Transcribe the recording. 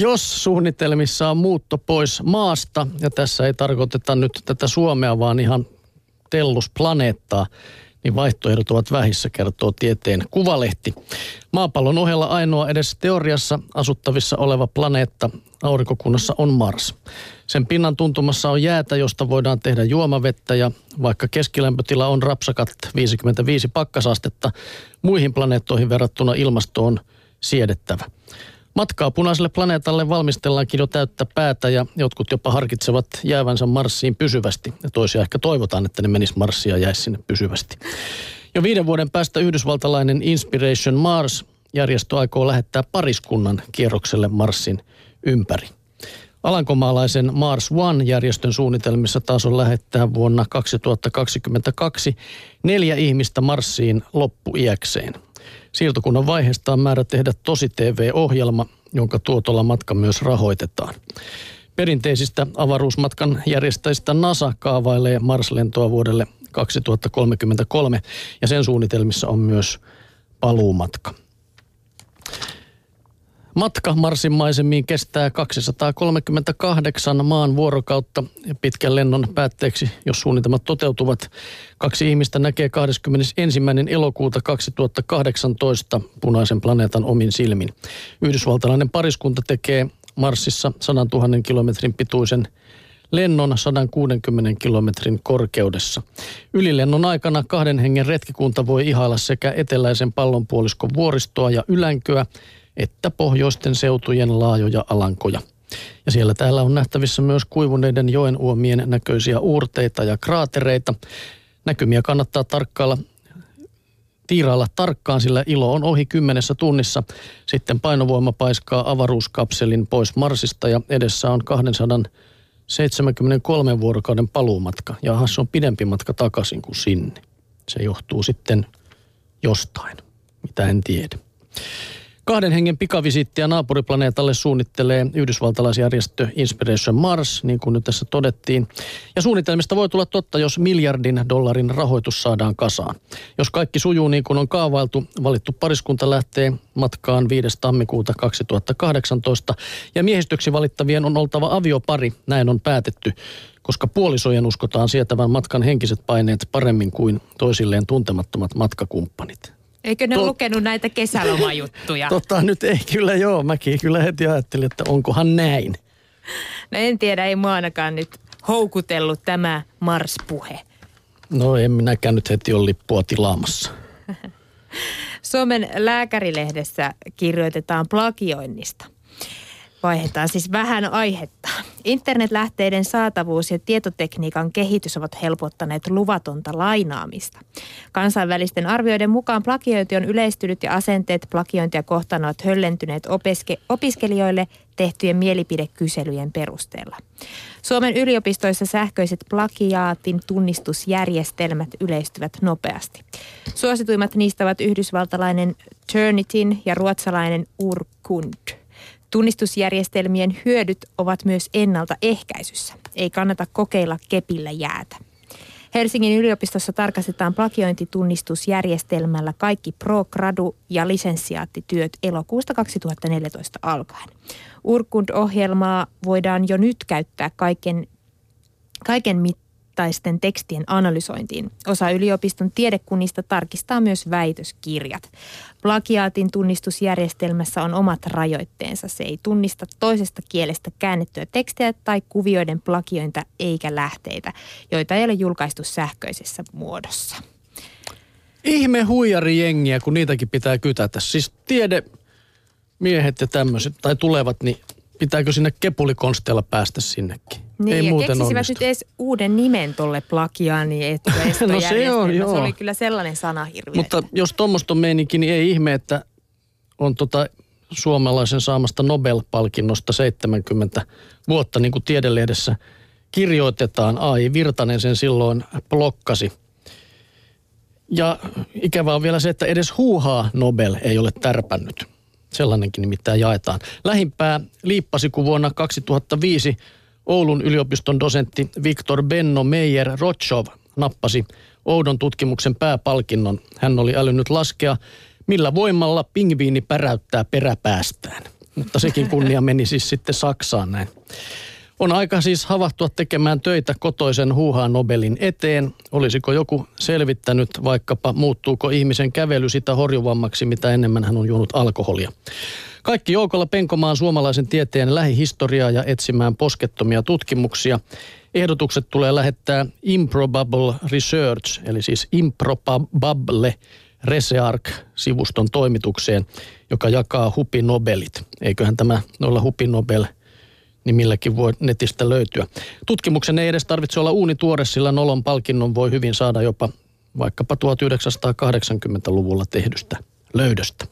Jos suunnitelmissa on muutto pois maasta, ja tässä ei tarkoiteta nyt tätä Suomea, vaan ihan tellusplaneettaa, niin vaihtoehdot ovat vähissä, kertoo tieteen kuvalehti. Maapallon ohella ainoa edes teoriassa asuttavissa oleva planeetta aurinkokunnassa on Mars. Sen pinnan tuntumassa on jäätä, josta voidaan tehdä juomavettä ja vaikka keskilämpötila on rapsakat 55 pakkasastetta, muihin planeettoihin verrattuna ilmasto on siedettävä. Matkaa punaiselle planeetalle valmistellaankin jo täyttä päätä ja jotkut jopa harkitsevat jäävänsä Marsiin pysyvästi. Ja toisia ehkä toivotaan, että ne menis Marsia ja jäisi sinne pysyvästi. Jo viiden vuoden päästä yhdysvaltalainen Inspiration Mars järjestö aikoo lähettää pariskunnan kierrokselle Marsin ympäri. Alankomaalaisen Mars One-järjestön suunnitelmissa taas on lähettää vuonna 2022 neljä ihmistä Marsiin loppuiäkseen. Siirtokunnan vaiheesta on määrä tehdä tosi TV-ohjelma, jonka tuotolla matka myös rahoitetaan. Perinteisistä avaruusmatkan järjestäjistä NASA kaavailee Mars-lentoa vuodelle 2033 ja sen suunnitelmissa on myös paluumatka. Matka Marsin maisemiin kestää 238 maan vuorokautta ja pitkän lennon päätteeksi, jos suunnitelmat toteutuvat. Kaksi ihmistä näkee 21. elokuuta 2018 punaisen planeetan omin silmin. Yhdysvaltalainen pariskunta tekee Marsissa 100 000 kilometrin pituisen lennon 160 kilometrin korkeudessa. Ylilennon aikana kahden hengen retkikunta voi ihailla sekä eteläisen pallonpuoliskon vuoristoa ja ylänköä, että pohjoisten seutujen laajoja alankoja. Ja siellä täällä on nähtävissä myös kuivuneiden joen uomien näköisiä uurteita ja kraatereita. Näkymiä kannattaa tarkkailla tiirailla tarkkaan, sillä ilo on ohi kymmenessä tunnissa. Sitten painovoima paiskaa avaruuskapselin pois Marsista ja edessä on 273 vuorokauden paluumatka. Ja se on pidempi matka takaisin kuin sinne. Se johtuu sitten jostain, mitä en tiedä. Kahden hengen pikavisittiä naapuriplaneetalle suunnittelee yhdysvaltalaisjärjestö Inspiration Mars, niin kuin nyt tässä todettiin. Ja suunnitelmista voi tulla totta, jos miljardin dollarin rahoitus saadaan kasaan. Jos kaikki sujuu niin kuin on kaavailtu, valittu pariskunta lähtee matkaan 5. tammikuuta 2018. Ja miehistöksi valittavien on oltava aviopari, näin on päätetty koska puolisojen uskotaan sietävän matkan henkiset paineet paremmin kuin toisilleen tuntemattomat matkakumppanit. Eikö ne to- lukenut näitä kesälomajuttuja? Tota nyt ei kyllä joo. Mäkin kyllä heti ajattelin, että onkohan näin. No en tiedä, ei mua ainakaan nyt houkutellut tämä Mars-puhe. No en minäkään nyt heti ole lippua tilaamassa. Suomen lääkärilehdessä kirjoitetaan plagioinnista – Vaihdetaan siis vähän aihetta. Internetlähteiden saatavuus ja tietotekniikan kehitys ovat helpottaneet luvatonta lainaamista. Kansainvälisten arvioiden mukaan plagiointi on yleistynyt ja asenteet plagiointia kohtaan ovat höllentyneet opiske- opiskelijoille tehtyjen mielipidekyselyjen perusteella. Suomen yliopistoissa sähköiset plagiaatin tunnistusjärjestelmät yleistyvät nopeasti. Suosituimmat niistä ovat yhdysvaltalainen Turnitin ja ruotsalainen Urkund – Tunnistusjärjestelmien hyödyt ovat myös ennaltaehkäisyssä. Ei kannata kokeilla kepillä jäätä. Helsingin yliopistossa tarkastetaan plagiointitunnistusjärjestelmällä kaikki pro-gradu- ja lisenssiaattityöt elokuusta 2014 alkaen. Urkund-ohjelmaa voidaan jo nyt käyttää kaiken, kaiken mit- mittaisten tekstien analysointiin. Osa yliopiston tiedekunnista tarkistaa myös väitöskirjat. Plagiaatin tunnistusjärjestelmässä on omat rajoitteensa. Se ei tunnista toisesta kielestä käännettyä tekstiä tai kuvioiden plagiointa eikä lähteitä, joita ei ole julkaistu sähköisessä muodossa. Ihme huijarijengiä, kun niitäkin pitää kytätä. Siis tiede, miehet ja tämmöiset, tai tulevat, niin pitääkö sinne kepulikonsteella päästä sinnekin? Niin, Ei ja muuten keksisivät onnistu. nyt edes uuden nimen tolle plagiaani No se on, joo. Se oli kyllä sellainen sana hirveä. Mutta jos tuommoista on meininki, niin ei ihme, että on tota suomalaisen saamasta Nobel-palkinnosta 70 vuotta, niin kuin tiedelehdessä kirjoitetaan. Ai Virtanen sen silloin blokkasi. Ja ikävää on vielä se, että edes huuhaa Nobel ei ole tärpännyt. Sellainenkin nimittäin jaetaan. Lähimpää liippasi, kun vuonna 2005 Oulun yliopiston dosentti Viktor Benno Meijer Rotschov nappasi oudon tutkimuksen pääpalkinnon. Hän oli älynnyt laskea, millä voimalla pingviini päräyttää peräpäästään. mutta sekin kunnia meni siis sitten Saksaan näin. On aika siis havahtua tekemään töitä kotoisen huuhaan Nobelin eteen. Olisiko joku selvittänyt vaikkapa, muuttuuko ihmisen kävely sitä horjuvammaksi, mitä enemmän hän on juonut alkoholia. Kaikki joukolla penkomaan suomalaisen tieteen lähihistoriaa ja etsimään poskettomia tutkimuksia. Ehdotukset tulee lähettää Improbable Research, eli siis Improbable Research-sivuston toimitukseen, joka jakaa hupinobelit. Eiköhän tämä noilla hupinobel nimilläkin voi netistä löytyä. Tutkimuksen ei edes tarvitse olla uunituore, sillä nolon palkinnon voi hyvin saada jopa vaikkapa 1980-luvulla tehdystä löydöstä.